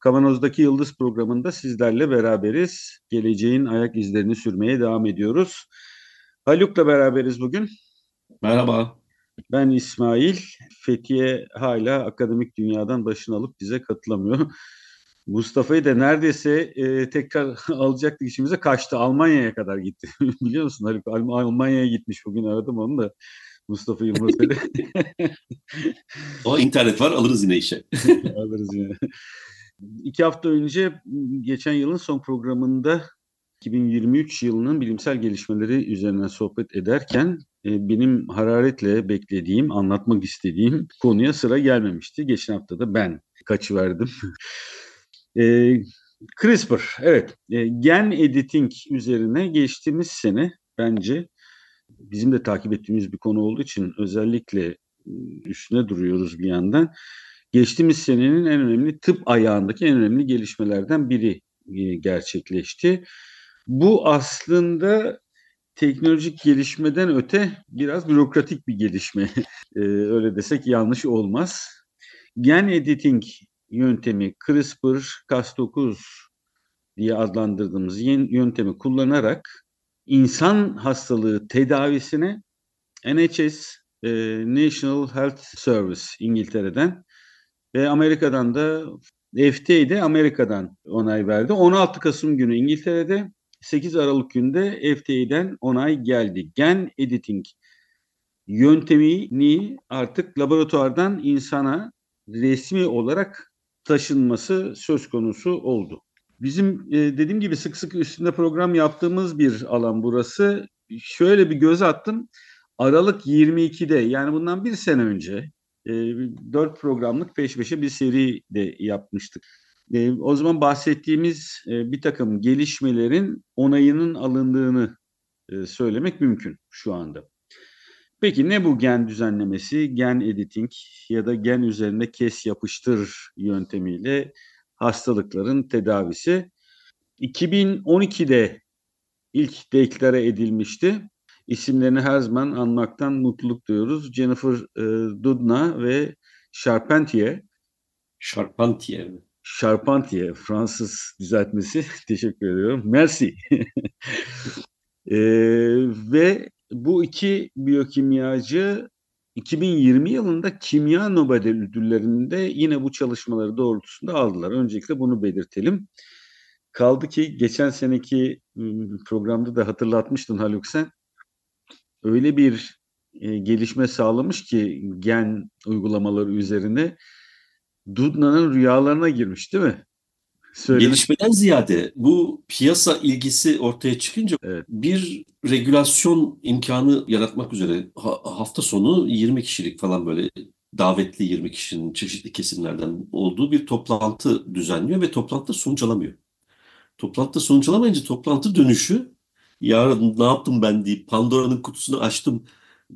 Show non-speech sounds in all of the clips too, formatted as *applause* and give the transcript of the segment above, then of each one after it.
Kavanoz'daki Yıldız programında sizlerle beraberiz. Geleceğin ayak izlerini sürmeye devam ediyoruz. Haluk'la beraberiz bugün. Merhaba. Ben İsmail. Fethiye hala akademik dünyadan başını alıp bize katılamıyor. *laughs* Mustafa'yı da neredeyse e, tekrar *laughs* alacaktık işimize kaçtı. Almanya'ya kadar gitti. *laughs* Biliyor musun Haluk? Almanya'ya gitmiş bugün aradım onu da. Mustafa Yılmaz'ı. o internet var alırız yine işe. alırız yine. İki hafta önce geçen yılın son programında 2023 yılının bilimsel gelişmeleri üzerine sohbet ederken e, benim hararetle beklediğim, anlatmak istediğim konuya sıra gelmemişti. Geçen hafta da ben kaçıverdim. *laughs* e, CRISPR, evet. E, gen editing üzerine geçtiğimiz sene bence bizim de takip ettiğimiz bir konu olduğu için özellikle üstüne duruyoruz bir yandan. Geçtiğimiz senenin en önemli tıp ayağındaki en önemli gelişmelerden biri gerçekleşti. Bu aslında teknolojik gelişmeden öte biraz bürokratik bir gelişme. *laughs* Öyle desek yanlış olmaz. Gen editing yöntemi CRISPR-Cas9 diye adlandırdığımız yöntemi kullanarak insan hastalığı tedavisine NHS e, National Health Service İngiltere'den ve Amerika'dan da FDA'de Amerika'dan onay verdi. 16 Kasım günü İngiltere'de 8 Aralık günde FDA'den onay geldi. Gen editing yöntemini artık laboratuvardan insana resmi olarak taşınması söz konusu oldu. Bizim e, dediğim gibi sık sık üstünde program yaptığımız bir alan burası. Şöyle bir göz attım. Aralık 22'de yani bundan bir sene önce e, 4 programlık peş peşe bir seri de yapmıştık. E, o zaman bahsettiğimiz e, bir takım gelişmelerin onayının alındığını e, söylemek mümkün şu anda. Peki ne bu gen düzenlemesi, gen editing ya da gen üzerinde kes yapıştır yöntemiyle hastalıkların tedavisi. 2012'de ilk deklare edilmişti. İsimlerini her zaman anmaktan mutluluk duyuyoruz. Jennifer e, Doudna ve Charpentier. Charpentier mi? Charpentier, Fransız düzeltmesi. *laughs* Teşekkür ediyorum. Merci. *laughs* e, ve bu iki biyokimyacı 2020 yılında Kimya Nobel ödüllerinde yine bu çalışmaları doğrultusunda aldılar. Öncelikle bunu belirtelim. Kaldı ki geçen seneki programda da hatırlatmıştın Haluk sen. Öyle bir e, gelişme sağlamış ki gen uygulamaları üzerine Dudna'nın rüyalarına girmiş değil mi? Söylemek... Gelişmeden ziyade bu piyasa ilgisi ortaya çıkınca evet. bir regülasyon imkanı yaratmak üzere ha, hafta sonu 20 kişilik falan böyle davetli 20 kişinin çeşitli kesimlerden olduğu bir toplantı düzenliyor ve toplantıda sonuç alamıyor. Toplantıda sonuç alamayınca toplantı dönüşü yarın ne yaptım ben deyip Pandora'nın kutusunu açtım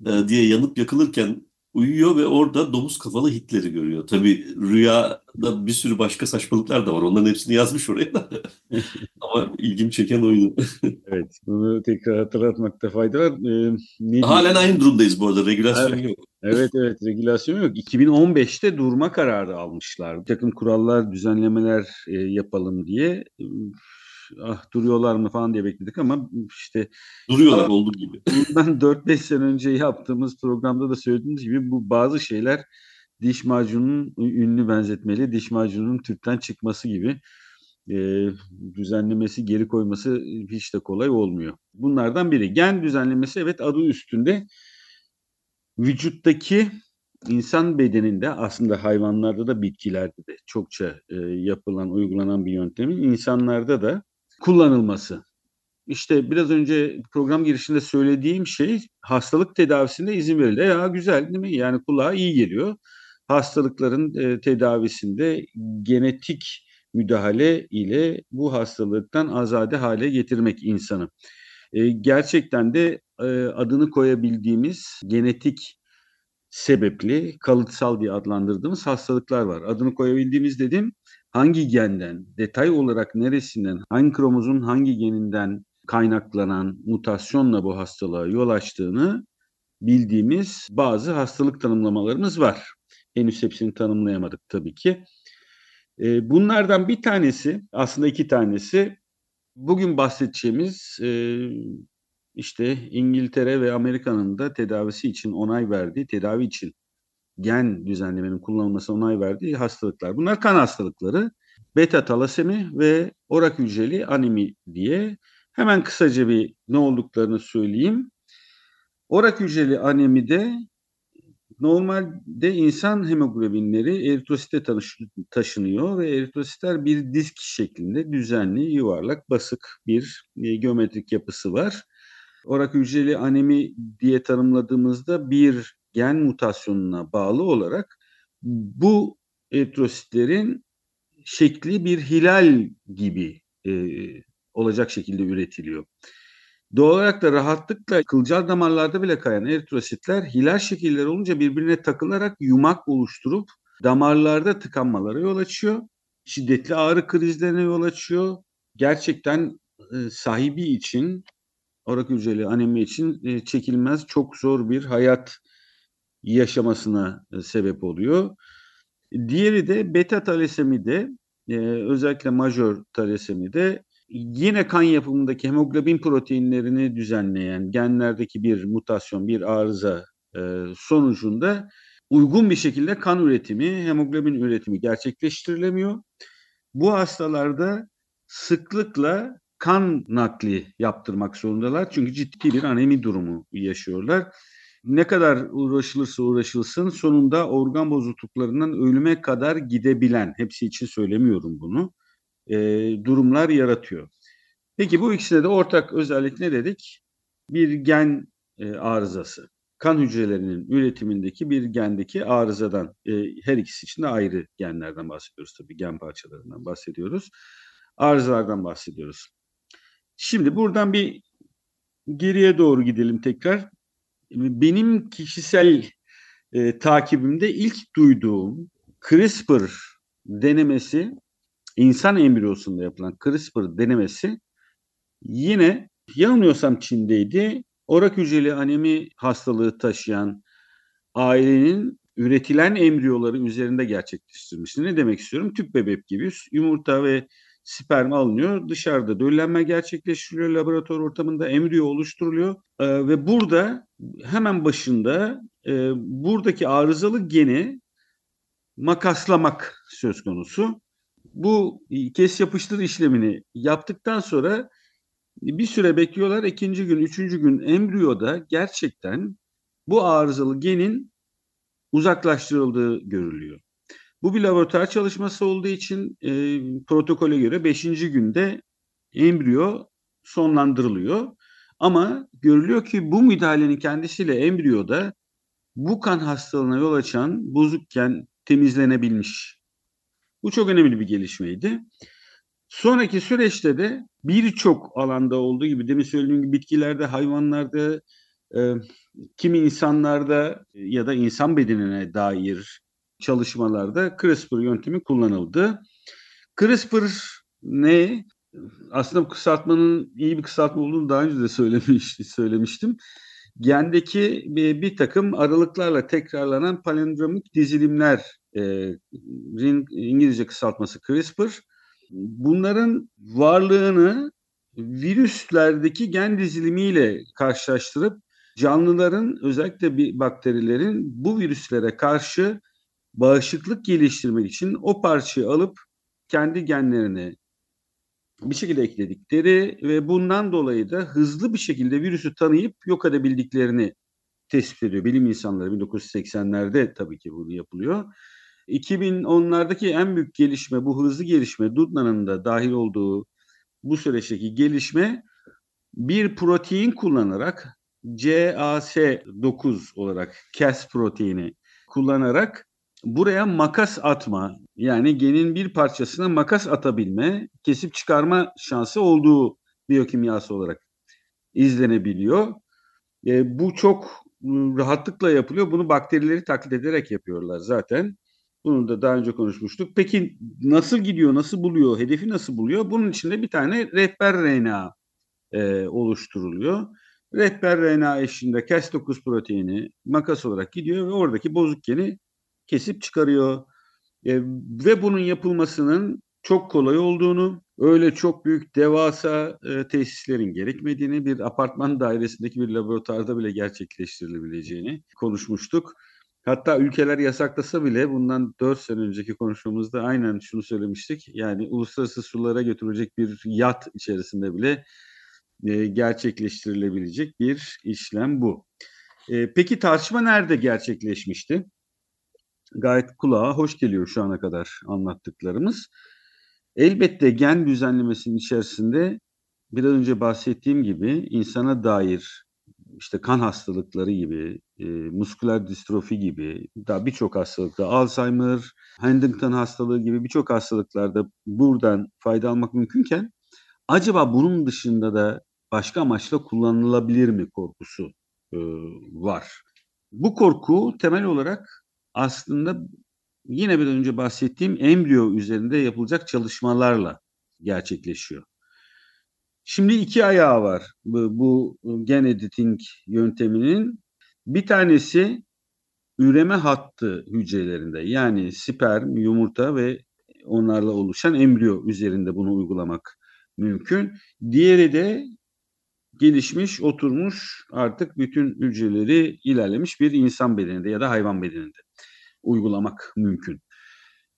e, diye yanıp yakılırken uyuyor ve orada domuz kafalı Hitler'i görüyor. Tabii rüyada bir sürü başka saçmalıklar da var. Onların hepsini yazmış oraya da. *laughs* Ama ilgim çeken oydu. evet, bunu tekrar hatırlatmakta fayda var. Ee, ne Halen aynı durumdayız bu arada. Regülasyon evet. yok. Evet evet regülasyon yok. 2015'te durma kararı almışlar. Bir takım kurallar, düzenlemeler e, yapalım diye ah duruyorlar mı falan diye bekledik ama işte duruyorlar olduğu gibi. *laughs* Bundan 4-5 sene önce yaptığımız programda da söylediğimiz gibi bu bazı şeyler diş macununun ünlü benzetmeli diş macununun tüpten çıkması gibi e, düzenlemesi geri koyması hiç de kolay olmuyor. Bunlardan biri gen düzenlemesi evet adı üstünde vücuttaki insan bedeninde aslında hayvanlarda da bitkilerde de çokça e, yapılan uygulanan bir yöntemin insanlarda da kullanılması. İşte biraz önce program girişinde söylediğim şey hastalık tedavisinde izin verildi. Ya güzel değil mi? Yani kulağa iyi geliyor. Hastalıkların e, tedavisinde genetik müdahale ile bu hastalıktan azade hale getirmek insanı. E, gerçekten de e, adını koyabildiğimiz genetik sebepli kalıtsal diye adlandırdığımız hastalıklar var. Adını koyabildiğimiz dedim hangi genden, detay olarak neresinden, hangi kromozun hangi geninden kaynaklanan mutasyonla bu hastalığa yol açtığını bildiğimiz bazı hastalık tanımlamalarımız var. Henüz hepsini tanımlayamadık tabii ki. E, bunlardan bir tanesi, aslında iki tanesi, bugün bahsedeceğimiz e, işte İngiltere ve Amerika'nın da tedavisi için onay verdiği, tedavi için gen düzenlemenin kullanılması onay verdiği hastalıklar. Bunlar kan hastalıkları. Beta talasemi ve orak hücreli anemi diye hemen kısaca bir ne olduklarını söyleyeyim. Orak hücreli anemide normalde insan hemoglobinleri eritrosite taşınıyor ve eritrositler bir disk şeklinde düzenli, yuvarlak, basık bir e, geometrik yapısı var. Orak hücreli anemi diye tanımladığımızda bir gen mutasyonuna bağlı olarak bu eritrositlerin şekli bir hilal gibi e, olacak şekilde üretiliyor. Doğal olarak da rahatlıkla kılcal damarlarda bile kayan eritrositler hilal şekilleri olunca birbirine takılarak yumak oluşturup damarlarda tıkanmalara yol açıyor. Şiddetli ağrı krizlerine yol açıyor. Gerçekten e, sahibi için orak hücreli anemi için e, çekilmez çok zor bir hayat yaşamasına e, sebep oluyor. Diğeri de beta talasemide e, özellikle majör talasemide yine kan yapımındaki hemoglobin proteinlerini düzenleyen genlerdeki bir mutasyon, bir arıza e, sonucunda uygun bir şekilde kan üretimi, hemoglobin üretimi gerçekleştirilemiyor. Bu hastalarda sıklıkla kan nakli yaptırmak zorundalar. Çünkü ciddi bir anemi durumu yaşıyorlar. Ne kadar uğraşılırsa uğraşılsın sonunda organ bozukluklarından ölüme kadar gidebilen, hepsi için söylemiyorum bunu, e, durumlar yaratıyor. Peki bu ikisine de ortak özellik ne dedik? Bir gen e, arızası. Kan hücrelerinin üretimindeki bir gendeki arızadan, e, her ikisi için de ayrı genlerden bahsediyoruz tabii, gen parçalarından bahsediyoruz. Arızalardan bahsediyoruz. Şimdi buradan bir geriye doğru gidelim tekrar. Benim kişisel e, takibimde ilk duyduğum CRISPR denemesi, insan embriyosunda yapılan CRISPR denemesi yine yanılmıyorsam Çin'deydi. Orak hücreli anemi hastalığı taşıyan ailenin üretilen embriyoları üzerinde gerçekleştirmişti. Ne demek istiyorum? Tüp bebek gibi yumurta ve sperm alınıyor. Dışarıda döllenme gerçekleştiriliyor. Laboratuvar ortamında embriyo oluşturuluyor. Ee, ve burada hemen başında e, buradaki arızalı geni makaslamak söz konusu. Bu kes yapıştır işlemini yaptıktan sonra bir süre bekliyorlar. İkinci gün, üçüncü gün embriyoda gerçekten bu arızalı genin uzaklaştırıldığı görülüyor. Bu bir laboratuvar çalışması olduğu için e, protokole göre 5. günde embriyo sonlandırılıyor. Ama görülüyor ki bu müdahalenin kendisiyle embriyoda bu kan hastalığına yol açan bozukken temizlenebilmiş. Bu çok önemli bir gelişmeydi. Sonraki süreçte de birçok alanda olduğu gibi demin söylediğim gibi bitkilerde, hayvanlarda, e, kimi insanlarda ya da insan bedenine dair çalışmalarda CRISPR yöntemi kullanıldı. CRISPR ne? Aslında bu kısaltmanın iyi bir kısaltma olduğunu daha önce de söylemiş, *laughs* söylemiştim. Gendeki bir, bir takım aralıklarla tekrarlanan palindromik dizilimlerin İngilizce kısaltması CRISPR. Bunların varlığını virüslerdeki gen dizilimiyle karşılaştırıp canlıların özellikle bir bakterilerin bu virüslere karşı bağışıklık geliştirmek için o parçayı alıp kendi genlerine bir şekilde ekledikleri ve bundan dolayı da hızlı bir şekilde virüsü tanıyıp yok edebildiklerini tespit ediyor. Bilim insanları 1980'lerde tabii ki bunu yapılıyor. 2010'lardaki en büyük gelişme bu hızlı gelişme Dudna'nın da dahil olduğu bu süreçteki gelişme bir protein kullanarak CAS9 olarak Cas proteini kullanarak buraya makas atma yani genin bir parçasına makas atabilme, kesip çıkarma şansı olduğu biyokimyası olarak izlenebiliyor. E, bu çok rahatlıkla yapılıyor. Bunu bakterileri taklit ederek yapıyorlar zaten. Bunu da daha önce konuşmuştuk. Peki nasıl gidiyor, nasıl buluyor, hedefi nasıl buluyor? Bunun için de bir tane rehber RNA e, oluşturuluyor. Rehber RNA eşliğinde Cas9 proteini makas olarak gidiyor ve oradaki bozuk geni kesip çıkarıyor. E, ve bunun yapılmasının çok kolay olduğunu, öyle çok büyük devasa e, tesislerin gerekmediğini, bir apartman dairesindeki bir laboratuvarda bile gerçekleştirilebileceğini konuşmuştuk. Hatta ülkeler yasaklasa bile bundan 4 sene önceki konuşmamızda aynen şunu söylemiştik. Yani uluslararası sulara götürecek bir yat içerisinde bile e, gerçekleştirilebilecek bir işlem bu. E, peki tartışma nerede gerçekleşmişti? Gayet kulağa hoş geliyor şu ana kadar anlattıklarımız. Elbette gen düzenlemesinin içerisinde biraz önce bahsettiğim gibi insana dair işte kan hastalıkları gibi, e, musküler distrofi gibi, daha birçok hastalıkta, Alzheimer, Huntington hastalığı gibi birçok hastalıklarda buradan fayda almak mümkünken acaba bunun dışında da başka amaçla kullanılabilir mi korkusu e, var. Bu korku temel olarak aslında yine bir önce bahsettiğim embriyo üzerinde yapılacak çalışmalarla gerçekleşiyor. Şimdi iki ayağı var bu, bu gen editing yönteminin. Bir tanesi üreme hattı hücrelerinde yani sperm, yumurta ve onlarla oluşan embriyo üzerinde bunu uygulamak mümkün. Diğeri de gelişmiş, oturmuş artık bütün hücreleri ilerlemiş bir insan bedeninde ya da hayvan bedeninde uygulamak mümkün.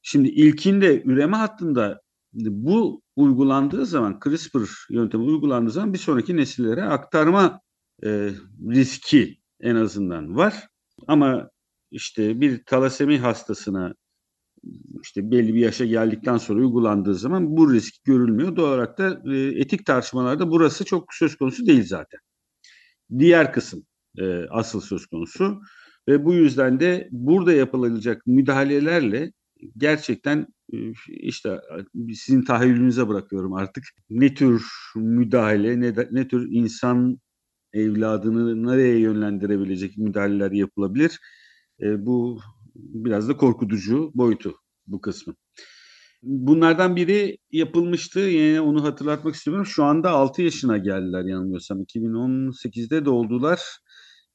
Şimdi ilkinde üreme hattında bu uygulandığı zaman CRISPR yöntemi uygulandığı zaman bir sonraki nesillere aktarma e, riski en azından var. Ama işte bir talasemi hastasına işte belli bir yaşa geldikten sonra uygulandığı zaman bu risk görülmüyor. Doğal olarak da e, etik tartışmalarda burası çok söz konusu değil zaten. Diğer kısım e, asıl söz konusu ve bu yüzden de burada yapılacak müdahalelerle gerçekten e, işte sizin tahayyülünüze bırakıyorum artık. Ne tür müdahale, ne, ne tür insan evladını nereye yönlendirebilecek müdahaleler yapılabilir? E, bu biraz da korkutucu boyutu bu kısmı. Bunlardan biri yapılmıştı. Yine onu hatırlatmak istiyorum. Şu anda 6 yaşına geldiler yanılmıyorsam. 2018'de doğdular.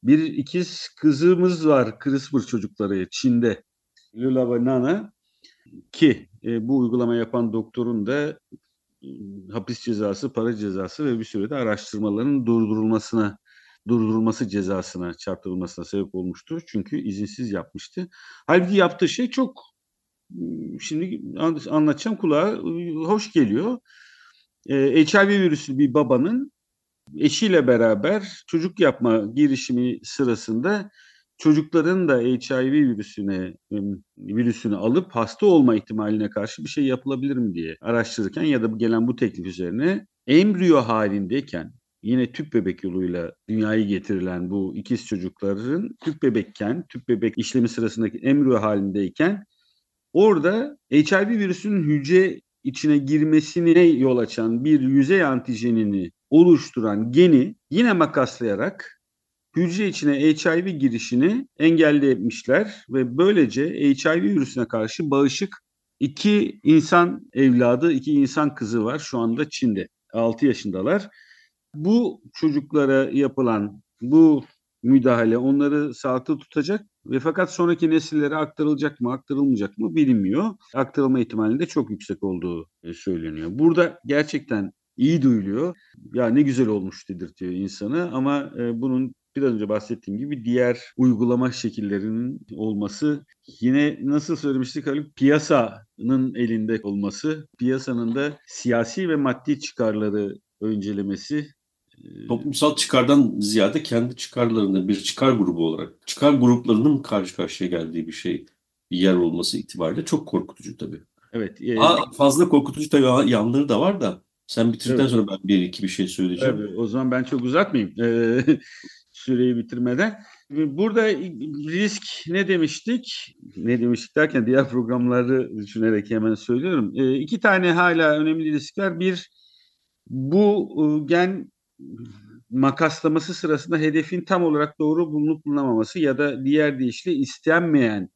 Bir ikiz kızımız var CRISPR çocukları Çin'de. Lula ve Nana ki e, bu uygulama yapan doktorun da e, hapis cezası, para cezası ve bir sürede araştırmaların durdurulmasına durdurulması cezasına çarptırılmasına sebep olmuştu. Çünkü izinsiz yapmıştı. Halbuki yaptığı şey çok şimdi anlatacağım kulağa hoş geliyor. Ee, HIV virüsü bir babanın eşiyle beraber çocuk yapma girişimi sırasında çocukların da HIV virüsüne virüsünü alıp hasta olma ihtimaline karşı bir şey yapılabilir mi diye araştırırken ya da gelen bu teklif üzerine embriyo halindeyken yine tüp bebek yoluyla dünyaya getirilen bu ikiz çocukların tüp bebekken, tüp bebek işlemi sırasındaki embriyo halindeyken orada HIV virüsünün hücre içine girmesine yol açan bir yüzey antijenini oluşturan geni yine makaslayarak hücre içine HIV girişini engellemişler ve böylece HIV virüsüne karşı bağışık iki insan evladı, iki insan kızı var şu anda Çin'de. 6 yaşındalar. Bu çocuklara yapılan bu müdahale onları sağlıklı tutacak ve fakat sonraki nesillere aktarılacak mı aktarılmayacak mı bilinmiyor. Aktarılma ihtimalinde çok yüksek olduğu e, söyleniyor. Burada gerçekten iyi duyuluyor. Ya ne güzel olmuş dedirtiyor insanı ama e, bunun biraz önce bahsettiğim gibi diğer uygulama şekillerinin olması yine nasıl söylemiştik Haluk piyasanın elinde olması, piyasanın da siyasi ve maddi çıkarları öncelemesi toplumsal çıkardan ziyade kendi çıkarlarında bir çıkar grubu olarak, çıkar gruplarının karşı karşıya geldiği bir şey bir yer olması itibariyle çok korkutucu tabii. Evet. E, Aa, fazla korkutucu tabii yanları da var da sen bitirdikten evet. sonra ben bir iki bir şey söyleyeceğim. Evet, o zaman ben çok uzatmayayım. Ee, *laughs* süreyi bitirmeden. Burada risk ne demiştik? Ne demiştik derken diğer programları düşünerek hemen söylüyorum. E, iki tane hala önemli riskler. Bir, bu e, gen makaslaması sırasında hedefin tam olarak doğru bulunup bulunamaması ya da diğer deyişle istenmeyen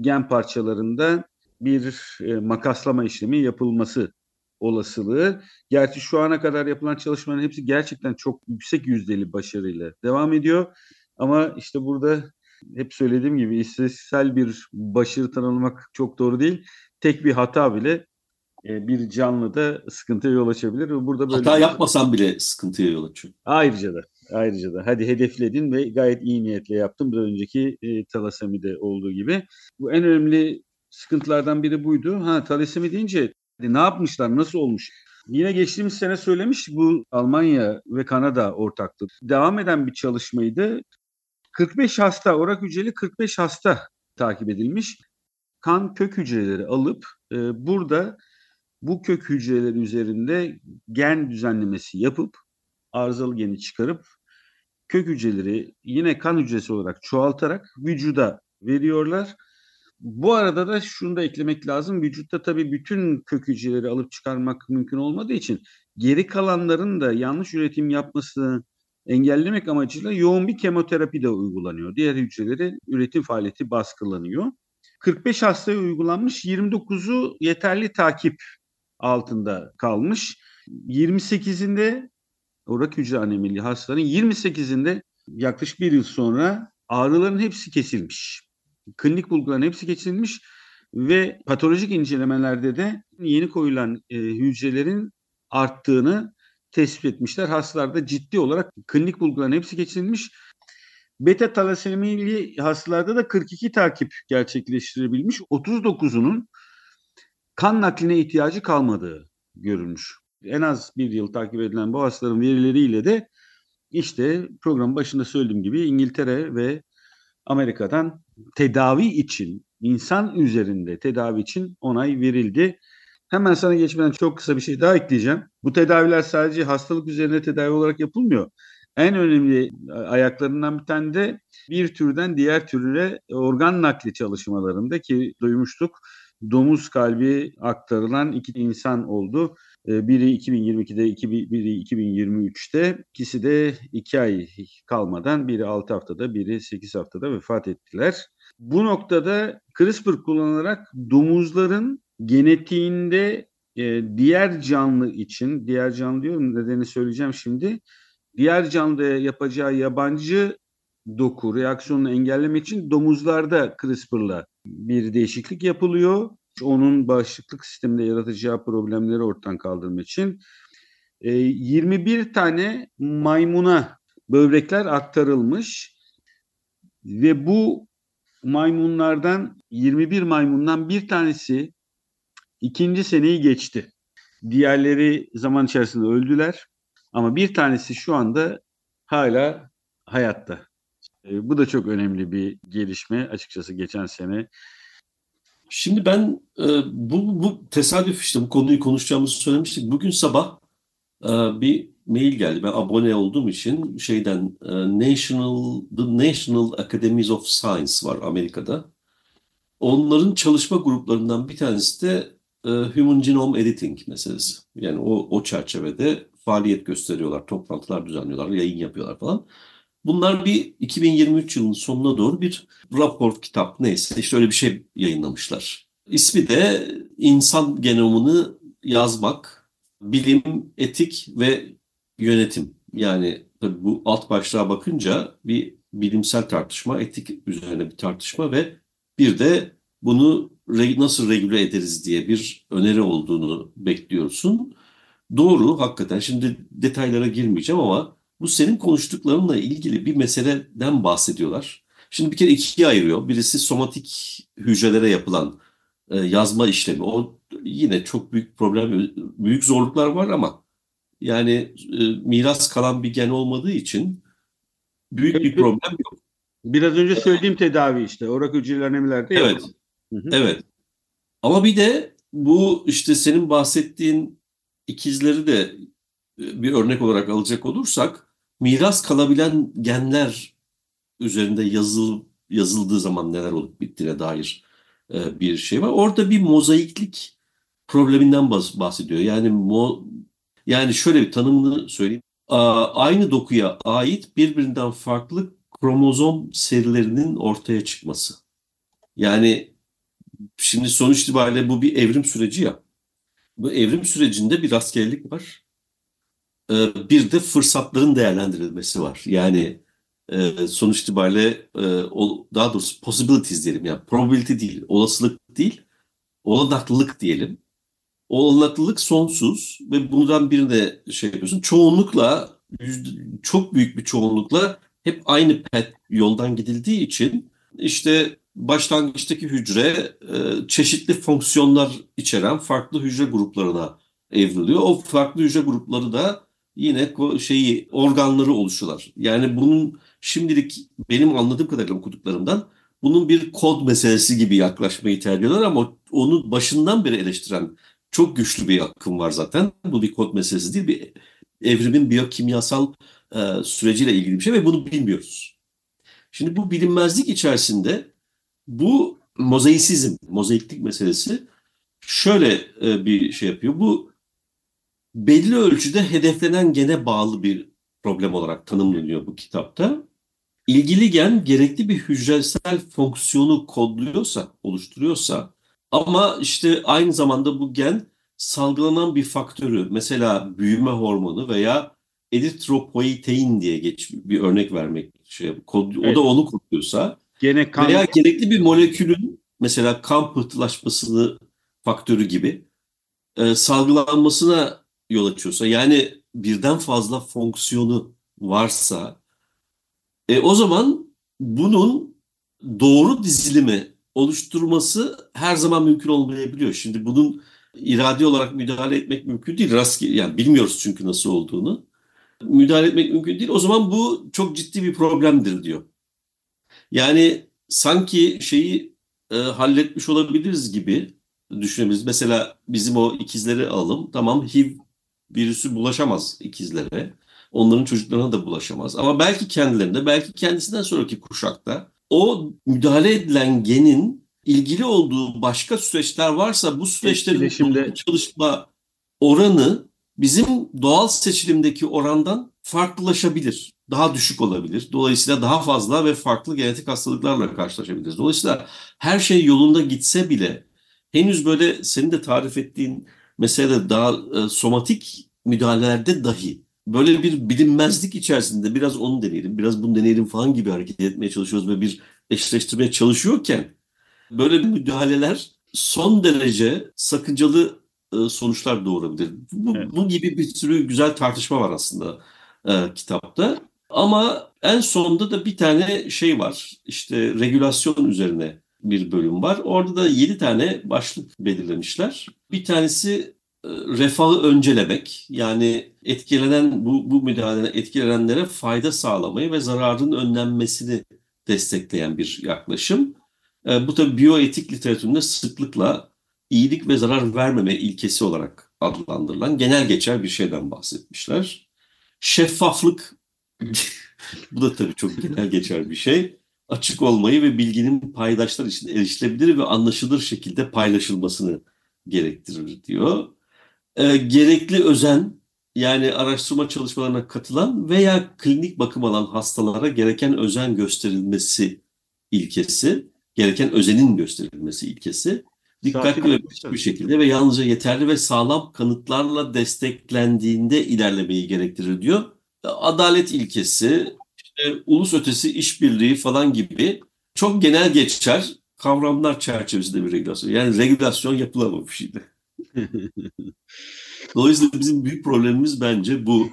gen parçalarında bir makaslama işlemi yapılması olasılığı. Gerçi şu ana kadar yapılan çalışmaların hepsi gerçekten çok yüksek yüzdeli başarıyla devam ediyor. Ama işte burada hep söylediğim gibi istatistiksel bir başarı tanımlamak çok doğru değil. Tek bir hata bile e, bir canlıda sıkıntıya yol açabilir. Burada böyle hata yapmasan bile sıkıntıya yol açıyor. Ayrıca da ayrıca da hadi hedefledin ve gayet iyi niyetle yaptın. Bir önceki e, talasemide olduğu gibi. Bu en önemli sıkıntılardan biri buydu. Ha talasemi deyince ne yapmışlar, nasıl olmuş? Yine geçtiğimiz sene söylemiş bu Almanya ve Kanada ortaklığı. Devam eden bir çalışmaydı. 45 hasta, orak hücreli 45 hasta takip edilmiş. Kan kök hücreleri alıp e, burada bu kök hücreleri üzerinde gen düzenlemesi yapıp arızalı geni çıkarıp kök hücreleri yine kan hücresi olarak çoğaltarak vücuda veriyorlar bu arada da şunu da eklemek lazım. Vücutta tabii bütün kök hücreleri alıp çıkarmak mümkün olmadığı için geri kalanların da yanlış üretim yapmasını engellemek amacıyla yoğun bir kemoterapi de uygulanıyor. Diğer hücreleri üretim faaliyeti baskılanıyor. 45 hastaya uygulanmış, 29'u yeterli takip altında kalmış. 28'inde orak hücre anemili hastaların 28'inde yaklaşık bir yıl sonra ağrıların hepsi kesilmiş klinik bulguların hepsi geçirilmiş ve patolojik incelemelerde de yeni koyulan e, hücrelerin arttığını tespit etmişler. Hastalarda ciddi olarak klinik bulguların hepsi geçirilmiş. Beta talasemili hastalarda da 42 takip gerçekleştirebilmiş. 39'unun kan nakline ihtiyacı kalmadığı görülmüş. En az bir yıl takip edilen bu hastaların verileriyle de işte programın başında söylediğim gibi İngiltere ve Amerika'dan tedavi için, insan üzerinde tedavi için onay verildi. Hemen sana geçmeden çok kısa bir şey daha ekleyeceğim. Bu tedaviler sadece hastalık üzerine tedavi olarak yapılmıyor. En önemli ayaklarından bir tane de bir türden diğer türüne organ nakli çalışmalarında ki duymuştuk domuz kalbi aktarılan iki insan oldu. Ee, biri 2022'de, biri 2023'te. İkisi de iki ay kalmadan biri 6 haftada, biri 8 haftada vefat ettiler. Bu noktada CRISPR kullanarak domuzların genetiğinde e, diğer canlı için, diğer canlı diyorum nedeni söyleyeceğim şimdi. Diğer canlıya yapacağı yabancı doku reaksiyonunu engellemek için domuzlarda CRISPR'la bir değişiklik yapılıyor. Onun bağışıklık sisteminde yaratacağı problemleri ortadan kaldırmak için. E, 21 tane maymuna böbrekler aktarılmış ve bu maymunlardan 21 maymundan bir tanesi ikinci seneyi geçti. Diğerleri zaman içerisinde öldüler ama bir tanesi şu anda hala hayatta. E, bu da çok önemli bir gelişme açıkçası geçen sene. Şimdi ben e, bu, bu tesadüf işte bu konuyu konuşacağımızı söylemiştik. Bugün sabah e, bir mail geldi. Ben abone olduğum için şeyden e, National The National Academies of Science var Amerika'da. Onların çalışma gruplarından bir tanesi de e, Human Genome Editing meselesi. Yani o, o çerçevede faaliyet gösteriyorlar, toplantılar düzenliyorlar, yayın yapıyorlar falan. Bunlar bir 2023 yılının sonuna doğru bir rapor, kitap neyse işte öyle bir şey yayınlamışlar. İsmi de insan genomunu yazmak, bilim, etik ve yönetim. Yani tabii bu alt başlığa bakınca bir bilimsel tartışma, etik üzerine bir tartışma ve bir de bunu nasıl regüle ederiz diye bir öneri olduğunu bekliyorsun. Doğru hakikaten şimdi detaylara girmeyeceğim ama bu senin konuştuklarınla ilgili bir meseleden bahsediyorlar. Şimdi bir kere ikiye ayırıyor. Birisi somatik hücrelere yapılan e, yazma işlemi. O yine çok büyük problem, büyük zorluklar var ama yani e, miras kalan bir gen olmadığı için büyük bir problem yok. Biraz önce söylediğim tedavi işte. Orak hücreler anemilerde Evet. Evet. Ama bir de bu işte senin bahsettiğin ikizleri de e, bir örnek olarak alacak olursak miras kalabilen genler üzerinde yazıl, yazıldığı zaman neler olup bittiğine dair e, bir şey var. Orada bir mozaiklik probleminden bahsediyor. Yani mo, yani şöyle bir tanımını söyleyeyim. Aynı dokuya ait birbirinden farklı kromozom serilerinin ortaya çıkması. Yani şimdi sonuç itibariyle bu bir evrim süreci ya. Bu evrim sürecinde bir rastgelelik var. Ee, bir de fırsatların değerlendirilmesi var. Yani e, sonuç itibariyle e, daha doğrusu possibilities diyelim. Yani probability değil, olasılık değil, olanaklılık diyelim. Olanaklılık sonsuz ve bundan birine şey yapıyorsun. Çoğunlukla, çok büyük bir çoğunlukla hep aynı pet yoldan gidildiği için işte başlangıçtaki hücre e, çeşitli fonksiyonlar içeren farklı hücre gruplarına evriliyor. O farklı hücre grupları da yine şeyi organları oluşuyorlar. Yani bunun şimdilik benim anladığım kadarıyla okuduklarımdan bunun bir kod meselesi gibi yaklaşmayı tercih ediyorlar ama onu başından beri eleştiren çok güçlü bir akım var zaten. Bu bir kod meselesi değil, bir evrimin biyokimyasal e, süreciyle ilgili bir şey ve bunu bilmiyoruz. Şimdi bu bilinmezlik içerisinde bu mozaisizm, mozaiklik meselesi şöyle e, bir şey yapıyor. Bu belli ölçüde hedeflenen gene bağlı bir problem olarak tanımlanıyor bu kitapta. İlgili gen gerekli bir hücresel fonksiyonu kodluyorsa, oluşturuyorsa ama işte aynı zamanda bu gen salgılanan bir faktörü mesela büyüme hormonu veya eritropoietin diye geç bir örnek vermek şey kod, evet. o da onu kodluyorsa Gene kan... veya gerekli bir molekülün mesela kan pıhtılaşmasını faktörü gibi e, salgılanmasına yol açıyorsa yani birden fazla fonksiyonu varsa e, o zaman bunun doğru dizilimi oluşturması her zaman mümkün olmayabiliyor. Şimdi bunun iradi olarak müdahale etmek mümkün değil. Rastgele, yani bilmiyoruz çünkü nasıl olduğunu. Müdahale etmek mümkün değil. O zaman bu çok ciddi bir problemdir diyor. Yani sanki şeyi e, halletmiş olabiliriz gibi düşünebiliriz. Mesela bizim o ikizleri alalım. Tamam HIV virüsü bulaşamaz ikizlere. Onların çocuklarına da bulaşamaz. Ama belki kendilerinde, belki kendisinden sonraki kuşakta o müdahale edilen genin ilgili olduğu başka süreçler varsa bu süreçlerin Etkileşimde... çalışma oranı bizim doğal seçilimdeki orandan farklılaşabilir. Daha düşük olabilir. Dolayısıyla daha fazla ve farklı genetik hastalıklarla karşılaşabiliriz. Dolayısıyla her şey yolunda gitse bile henüz böyle senin de tarif ettiğin mesela daha e, somatik müdahalelerde dahi böyle bir bilinmezlik içerisinde biraz onu deneyelim, biraz bunu deneyelim falan gibi hareket etmeye çalışıyoruz ve bir eşleştirmeye çalışıyorken böyle müdahaleler son derece sakıncalı e, sonuçlar doğurabilir. Bu, evet. bu gibi bir sürü güzel tartışma var aslında e, kitapta. Ama en sonunda da bir tane şey var. İşte regülasyon üzerine bir bölüm var. Orada da yedi tane başlık belirlemişler. Bir tanesi e, refahı öncelemek yani etkilenen bu, bu müdahaleden etkilenenlere fayda sağlamayı ve zararın önlenmesini destekleyen bir yaklaşım. E, bu tabi biyoetik literatüründe sıklıkla iyilik ve zarar vermeme ilkesi olarak adlandırılan genel geçer bir şeyden bahsetmişler. Şeffaflık *laughs* bu da tabii çok genel geçer bir şey. Açık olmayı ve bilginin paydaşlar için erişilebilir ve anlaşılır şekilde paylaşılmasını gerektirir diyor. E, gerekli özen yani araştırma çalışmalarına katılan veya klinik bakım alan hastalara gereken özen gösterilmesi ilkesi, gereken özenin gösterilmesi ilkesi dikkatli ve bir şekilde ve yalnızca yeterli ve sağlam kanıtlarla desteklendiğinde ilerlemeyi gerektirir diyor. Adalet ilkesi, işte ulus ötesi işbirliği falan gibi çok genel geçer kavramlar çerçevesinde bir regülasyon. Yani regülasyon yapılamamışydı. *laughs* Dolayısıyla bizim büyük problemimiz bence bu.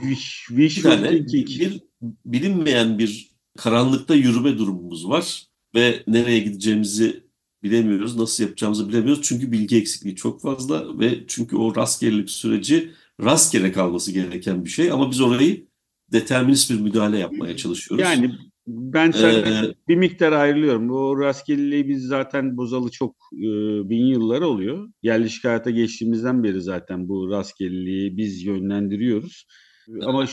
bir tane bir bilinmeyen bir karanlıkta yürüme durumumuz var ve nereye gideceğimizi bilemiyoruz, nasıl yapacağımızı bilemiyoruz. Çünkü bilgi eksikliği çok fazla ve çünkü o rastgelelik süreci rastgele kalması gereken bir şey ama biz orayı determinist bir müdahale yapmaya çalışıyoruz. Yani ben ee, bir miktar ayrılıyorum. O rastgeleliği biz zaten bozalı çok e, bin yıllar oluyor. Yerleşik hayata geçtiğimizden beri zaten bu rastgeleliği biz yönlendiriyoruz. Ama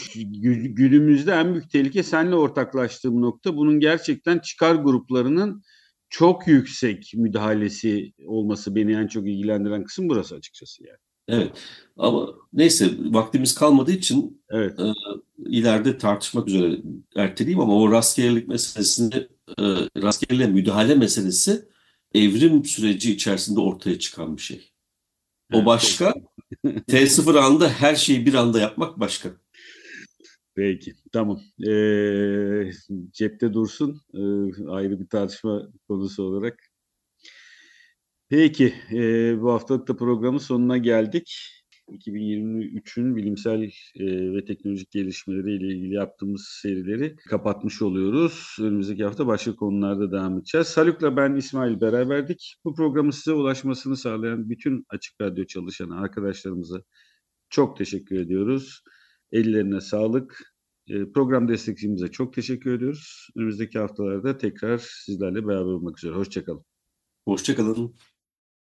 günümüzde en büyük tehlike seninle ortaklaştığım nokta bunun gerçekten çıkar gruplarının çok yüksek müdahalesi olması beni en çok ilgilendiren kısım burası açıkçası yani. Evet ama neyse vaktimiz kalmadığı için evet. e, ileride tartışmak üzere erteleyeyim ama o rastgelelik meselesini e, rastgele müdahale meselesi evrim süreci içerisinde ortaya çıkan bir şey. O başka. *laughs* T0 anda her şeyi bir anda yapmak başka. Peki, tamam. Ee, cepte dursun. Ee, ayrı bir tartışma konusu olarak. Peki, e, bu haftalık da programın sonuna geldik. 2023'ün bilimsel e, ve teknolojik gelişmeleri ile ilgili yaptığımız serileri kapatmış oluyoruz. Önümüzdeki hafta başka konularda devam edeceğiz. Haluk'la ben İsmail beraberdik. Bu programı size ulaşmasını sağlayan bütün Açık Radyo çalışan arkadaşlarımıza çok teşekkür ediyoruz. Ellerine sağlık. E, program destekçimize çok teşekkür ediyoruz. Önümüzdeki haftalarda tekrar sizlerle beraber olmak üzere. Hoşçakalın. Hoşçakalın.